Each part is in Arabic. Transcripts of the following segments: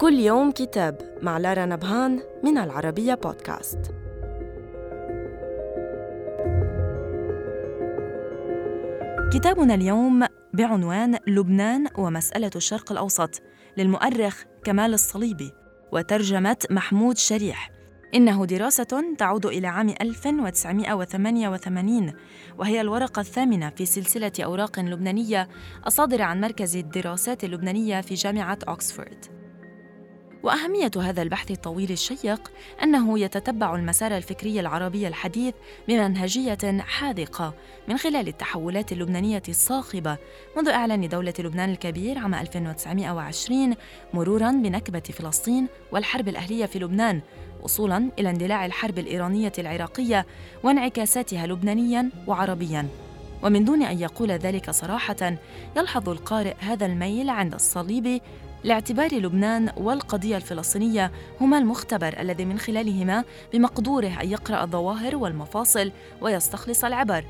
كل يوم كتاب مع لارا نبهان من العربية بودكاست. كتابنا اليوم بعنوان لبنان ومسألة الشرق الأوسط للمؤرخ كمال الصليبي وترجمة محمود شريح. إنه دراسة تعود إلى عام 1988 وهي الورقة الثامنة في سلسلة أوراق لبنانية الصادرة عن مركز الدراسات اللبنانية في جامعة أوكسفورد وأهمية هذا البحث الطويل الشيق أنه يتتبع المسار الفكري العربي الحديث بمنهجية حاذقة من خلال التحولات اللبنانية الصاخبة منذ إعلان دولة لبنان الكبير عام 1920 مرورا بنكبة فلسطين والحرب الأهلية في لبنان وصولا إلى اندلاع الحرب الإيرانية العراقية وانعكاساتها لبنانيا وعربيا. ومن دون أن يقول ذلك صراحة يلحظ القارئ هذا الميل عند الصليب لاعتبار لبنان والقضية الفلسطينية هما المختبر الذي من خلالهما بمقدوره أن يقرأ الظواهر والمفاصل ويستخلص العبر.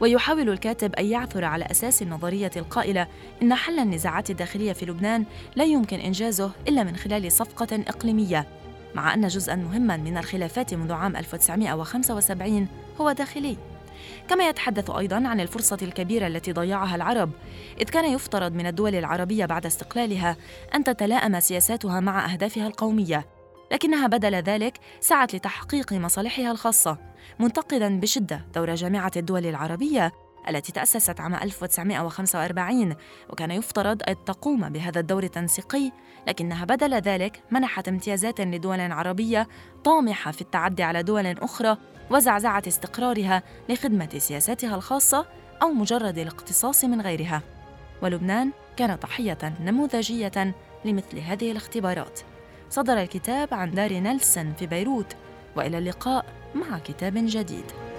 ويحاول الكاتب أن يعثر على أساس النظرية القائلة إن حل النزاعات الداخلية في لبنان لا يمكن إنجازه إلا من خلال صفقة إقليمية مع أن جزءا مهما من الخلافات منذ عام 1975 هو داخلي. كما يتحدث أيضا عن الفرصة الكبيرة التي ضيعها العرب إذ كان يفترض من الدول العربية بعد استقلالها أن تتلائم سياساتها مع أهدافها القومية لكنها بدل ذلك سعت لتحقيق مصالحها الخاصة منتقدا بشدة دور جامعة الدول العربية التي تأسست عام 1945 وكان يفترض أن تقوم بهذا الدور التنسيقي لكنها بدل ذلك منحت امتيازات لدول عربية طامحة في التعدي على دول أخرى وزعزعة استقرارها لخدمة سياساتها الخاصة أو مجرد الاقتصاص من غيرها. ولبنان كان ضحية نموذجية لمثل هذه الاختبارات. صدر الكتاب عن دار نيلسون في بيروت وإلى اللقاء مع كتاب جديد.